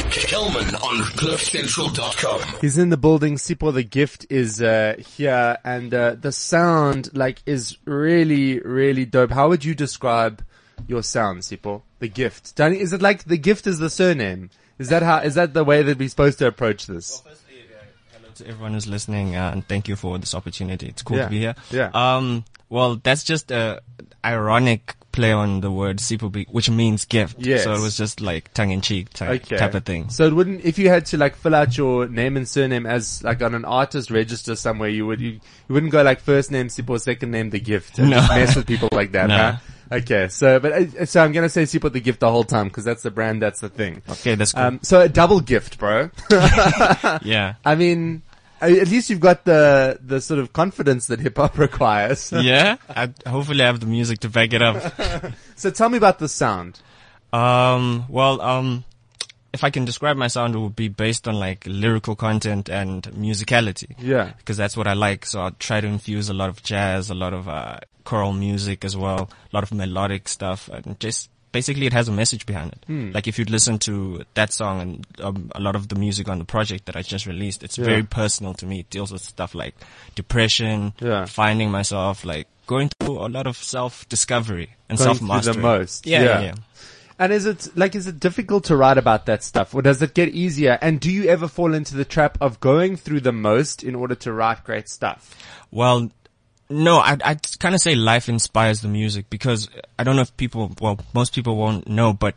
Kelman on CliffCentral.com. He's in the building. Sipho the gift is uh, here, and uh, the sound like is really, really dope. How would you describe your sound, Sipho? The gift. Danny, is it like the gift is the surname? Is that how? Is that the way that we're supposed to approach this? Hello to everyone who's listening, uh, and thank you for this opportunity. It's cool Yeah. to be here. Yeah. Um, well, that's just a ironic play on the word sipubi, which means gift. Yes. So it was just like tongue in cheek type, Okay. type of thing. So it wouldn't, if you had to like fill out your name and surname as like on an artist register somewhere, you would, you, you wouldn't go like first name Sipho, second name the gift and No. just mess with people like that, No. huh? Okay, so, but, uh, so I'm gonna say Sipho the gift the whole time because that's the brand, that's the thing. Okay, that's cool. Um, so a double gift, bro. yeah. I mean, at least you've got the, the sort of confidence that hip hop requires. yeah. I, hopefully I have the music to back it up. so tell me about the sound. Um, well, um, if I can describe my sound, it would be based on like lyrical content and musicality. Yeah. Because that's what I like. So I'll try to infuse a lot of jazz, a lot of, uh, choral music as well, a lot of melodic stuff and just basically it has a message behind it. Hmm. Like if you'd listen to that song and um, a lot of the music on the project that I just released, it's Yeah. very personal to me. It deals with stuff like depression, Yeah. finding myself, like going through a lot of self-discovery and Going through self-mastery. the most. Yeah. yeah, yeah. And is it like is it difficult to write about that stuff, or does it get easier? And do you ever fall into the trap of going through the most in order to write great stuff? Well, no, I'd, I'd kind of say life inspires the music because I don't know if people, well, most people won't know, but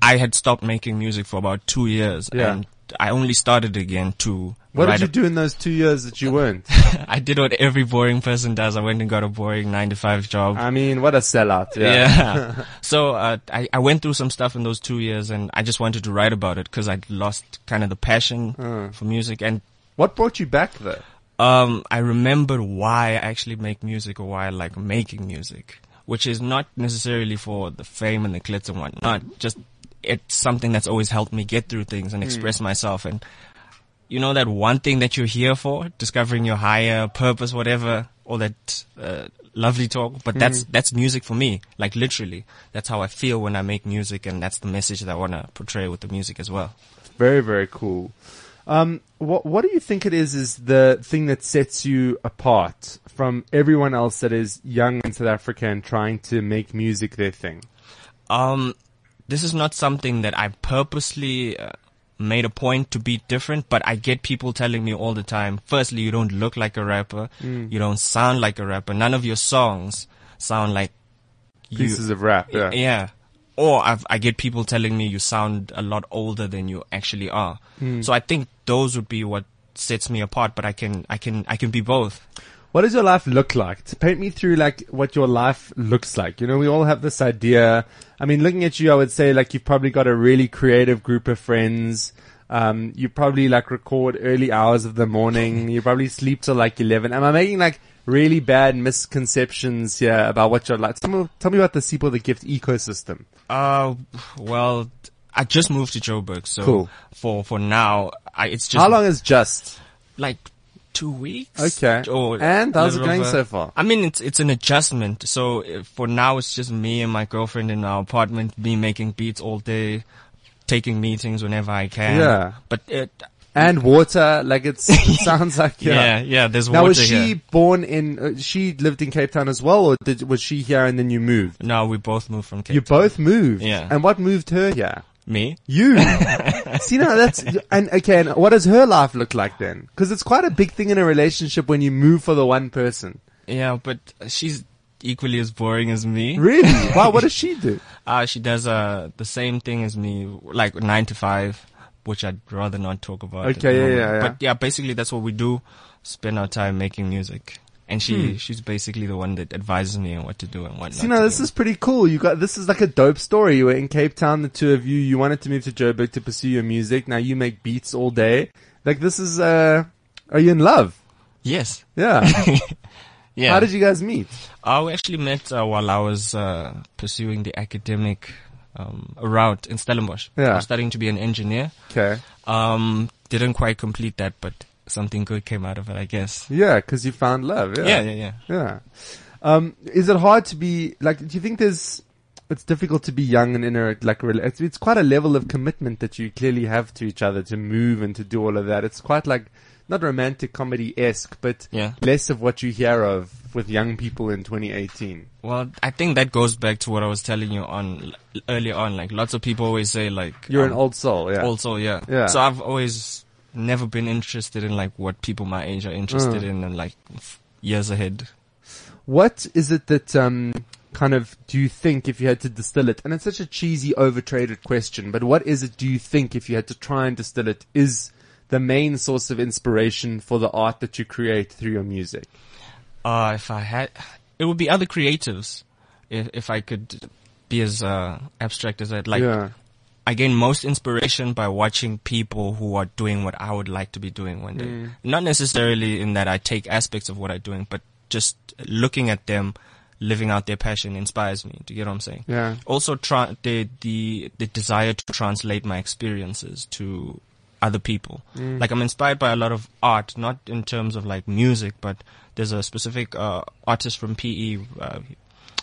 I had stopped making music for about two years Yeah. and I only started again to What did you a- do in those two years that you weren't? I did what every boring person does. I went and got a boring nine to five job. I mean, what a sellout! Yeah. Yeah. so uh, I, I went through some stuff in those two years, and I just wanted to write about it because I'd lost kind of the passion Uh. for music. And What brought you back though? Um, I remembered why I actually make music or why I like making music, which is not necessarily for the fame and the glitz and whatnot. Just it's something that's always helped me get through things and express myself. And you know that one thing that you're here for, discovering your higher purpose, whatever, all that uh, lovely talk. But that's that's music for me. Like literally, that's how I feel when I make music, and that's the message that I want to portray with the music as well. Very, very cool. Um, what what do you think it is is the thing that sets you apart from everyone else that is young in South Africa and trying to make music their thing? Um, this is not something that I purposely uh, made a point to be different, but I get people telling me all the time. Firstly, you don't look like a rapper. You don't sound like a rapper. None of your songs sound like you. Pieces of rap. Yeah. yeah. Or I've, I get people telling me you sound a lot older than you actually are. Hmm. So I think those would be what sets me apart. But I can, I can, I can be both. What does your life look like? To paint me through like what your life looks like. You know, we all have this idea. I mean, looking at you, I would say like you've probably got a really creative group of friends. Um, you probably like record early hours of the morning. You probably sleep till like 11. Am I making like really bad misconceptions here about what you're like? Tell me, tell me about the Sipho the Gift ecosystem. Uh, well, I just moved to Joburg, so Cool. for for now, I, it's just How long is just? like two weeks. Okay. Or And how's it going so far? I mean, it's it's an adjustment. So uh, for now, it's just me and my girlfriend in our apartment, me making beats all day, taking meetings whenever I can. Yeah. But it, And water, like it sounds like, yeah, yeah. there's Now water was she here. born in? Uh, she lived in Cape Town as well, or did, was she here and then you moved? No, we both moved from Cape You Town. both moved. Yeah. And what moved her here? Me? You. See now that's and okay. And what does her life look like then? Because it's quite a big thing in a relationship when you move for the one person. Yeah, but she's equally as boring as me. Really? wow. What does she do? Uh, she does uh the same thing as me, like nine to five, which I'd rather not talk about. Okay, yeah, yeah, yeah. But yeah, basically that's what we do. Spend our time making music, and she Hmm. she's basically the one that advises me on what to do and what See not now to this do. is pretty cool. You got this is like a dope story. You were in Cape Town, the two of you. You wanted to move to Joburg to pursue your music. Now you make beats all day. Like this is uh, are you in love? yes, Yeah. yeah. How did you guys meet? Uh, we actually met uh, while I was uh, pursuing the academic um, route in Stellenbosch. Yeah. I was studying to be an engineer. Okay. Um, didn't quite complete that, but something good came out of it, I guess. Yeah, because you found love. Yeah, yeah, yeah. Yeah. Um, is it hard to be like? Do you think there's it's difficult to be young and in a like it's, it's quite a level of commitment that you clearly have to each other to move and to do all of that. It's quite like not romantic comedy esque, but Yeah. less of what you hear of with young people in 2018. Well, I think that goes back to what I was telling you on earlier on. Like lots of people always say, like You're an um, old soul, yeah. Also, yeah. Yeah. So I've always never been interested in like what people my age are interested Mm. in and like f- years ahead. What is it that um, kind of do you think if you had to distill it? And it's such a cheesy, overtraded question, but what is it? Do you think if you had to try and distill it, is the main source of inspiration for the art that you create through your music? Uh, if I had, it would be other creatives. If, if I could be as, uh, abstract as that. Like, yeah, I gain most inspiration by watching people who are doing what I would like to be doing one day. Mm. Not necessarily in that I take aspects of what I'm doing, but just looking at them living out their passion inspires me. Do you get what I'm saying? yeah, also tra- the the the desire to translate my experiences to other people. Like I'm inspired by a lot of art, not in terms of like music, but there's a specific uh, artist from PE. Uh,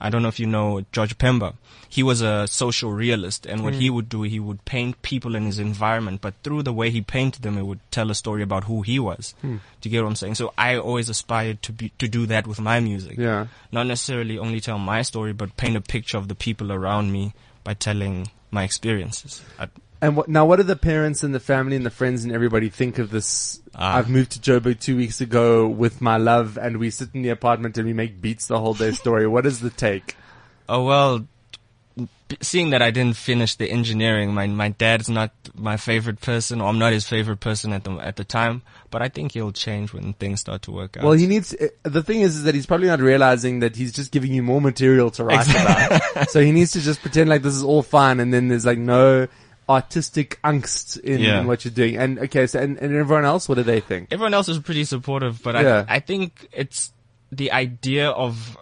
I don't know if you know George Pemba. He was a social realist, and what he would do, he would paint people in his environment, but through the way he painted them, it would tell a story about who he was. Do you get what I'm saying? So I always aspired to be to do that with my music yeah. not necessarily only tell my story, but paint a picture of the people around me by telling my experiences. I, And what, now, what do the parents and the family and the friends and everybody think of this? Ah. I've moved to Joburg two weeks ago with my love, and we sit in the apartment and we make beats the whole day. Story. what is the take? oh well, seeing that I didn't finish the engineering, my my dad's not my favorite person, or I'm not his favorite person at the at the time. But I think he'll change when things start to work out. Well, he needs. uh, The thing is, is that he's probably not realizing that he's just giving you more material to write about. so he needs to just pretend like this is all fine, and then there's like no artistic angst in, Yeah. in what you're doing. And okay, so and, and everyone else, what do they think? everyone else is pretty supportive, but Yeah. I I think it's the idea of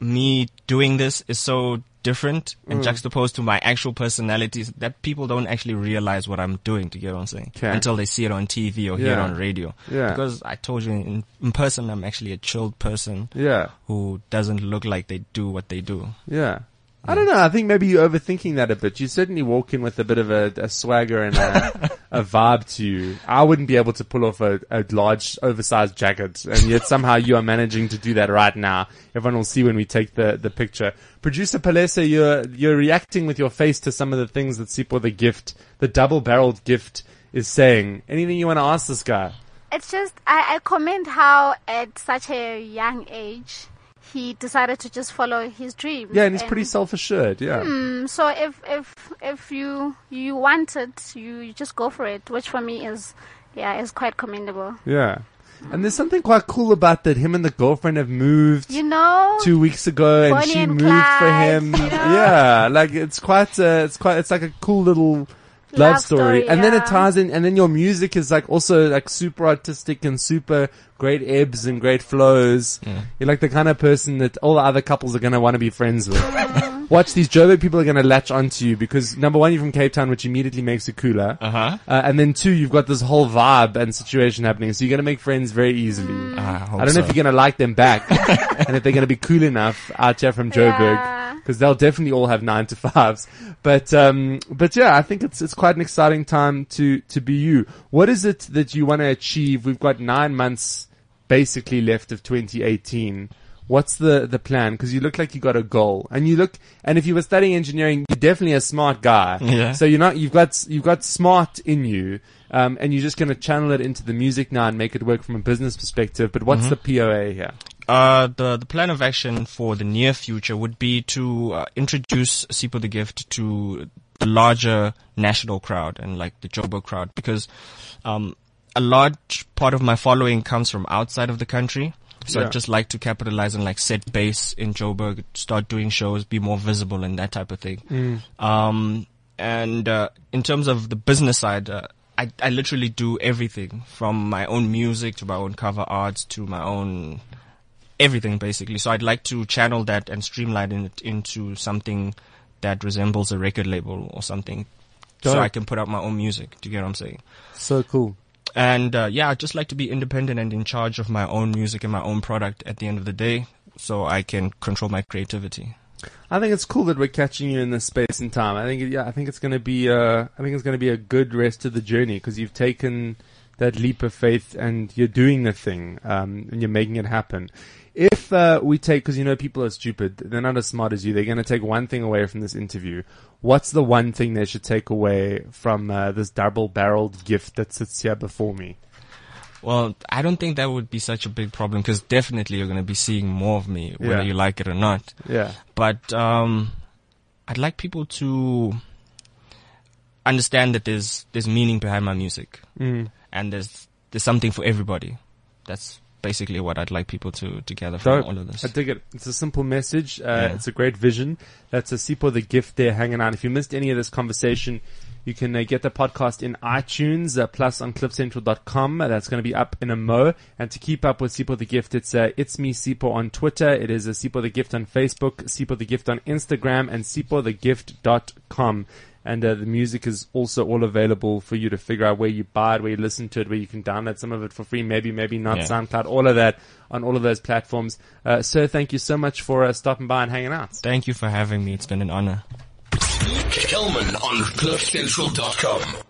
me doing this is so different Mm. and juxtaposed to my actual personalities that people don't actually realize what I'm doing to get I'm saying Okay. until they see it on TV or hear it on radio. Yeah. Because I told you in, in person I'm actually a chilled person Yeah, who doesn't look like they do what they do. yeah. I don't know. I think maybe you're overthinking that a bit. You certainly walk in with a bit of a, a swagger and a, a vibe to you. I wouldn't be able to pull off a, a large, oversized jacket, and yet somehow you are managing to do that right now. Everyone will see when we take the, the picture. Producer Palesa, you're you're reacting with your face to some of the things that Sipho the gift, the double-barreled gift, is saying. Anything you want to ask this guy? It's just I, I commend how at such a young age he decided to just follow his dream. Yeah, and he's pretty self-assured. Yeah. Mm, so if if if you you want it, you, you just go for it, which for me is yeah is quite commendable. Yeah. And there's something quite cool about that. Him and the girlfriend have moved. You know, two weeks ago, and Bonnie she and moved for him. you know? Yeah, like it's quite, uh, it's quite, it's like a cool little love, Love story. story, And then it yeah. ties in, and then your music is like also like super artistic and super great ebbs and great flows. You're like the kind of person that all the other couples are gonna want to be friends with. Watch these Joburg people are gonna latch onto you because number one, you're from Cape Town, which immediately makes it cooler. Uh-huh. Uh, and then two, you've got this whole vibe and situation happening, so you're gonna make friends very easily. Mm. I, I don't know so. if you're gonna like them back, and if they're gonna be cool enough out here from Joburg, Yeah. Because they'll definitely all have nine to fives. But um, but yeah, I think it's it's quite an exciting time to to be you. What is it that you want to achieve? We've got nine months basically left of 2018. What's the the plan? Because you look like you got a goal, and you look, and if you were studying engineering, you're definitely a smart guy. Yeah. So you're not, you've got you've got smart in you, um, and you're just going to channel it into the music now and make it work from a business perspective. But what's the POA here? Uh, the the plan of action for the near future would be to uh, introduce Sipho the Gift to the larger national crowd and like the Joburg crowd because um, a large part of my following comes from outside of the country. So Yeah. I'd just like to capitalize and like set base in Joburg, start doing shows, be more visible and that type of thing. Um, and uh, in terms of the business side, uh, I, I literally do everything from my own music to my own cover arts to my own everything basically. So I'd like to channel that and streamline it into something that resembles a record label or something. So Dope. I can put out my own music. Do you get what I'm saying? So cool. And uh, yeah, I'd just like to be independent and in charge of my own music and my own product at the end of the day, so I can control my creativity. I think it's cool that we're catching you in this space and time. I think, yeah, I think it's going to be, uh, I think it's going to be a good rest of the journey because you've taken that leap of faith and you're doing the thing, um, and you're making it happen. If, uh, we take, cause you know people are stupid, they're not as smart as you, they're going to take one thing away from this interview. What's the one thing they should take away from, uh, this double barreled gift that sits here before me? Well, I don't think that would be such a big problem because definitely you're going to be seeing more of me, whether Yeah. you like it or not. Yeah. But um, I'd like people to understand that there's there's meaning behind my music, Mm. and there's there's something for everybody. That's basically what I'd like people to to gather from Dope. all of this. I dig it. It's a simple message. Uh, Yeah. It's a great vision. That's a Sipho the gift there hanging out. If you missed any of this conversation, you can uh, get the podcast in iTunes, uh, plus on cliffcentral.com. Uh, that's going to be up in a mo. And to keep up with Sipho the gift, it's, uh, it's me Sipho on Twitter. It is a Sipho the gift on Facebook, Sipho the gift on Instagram, and sipothegift.com. And uh, the music is also all available for you to figure out where you buy it, where you listen to it, where you can download some of it for free, maybe, maybe not. Yeah. SoundCloud, all of that on all of those platforms. Uh, sir, thank you so much for uh, stopping by and hanging out. Thank you for having me. It's been an honor. Kelman on cliffcentral.com.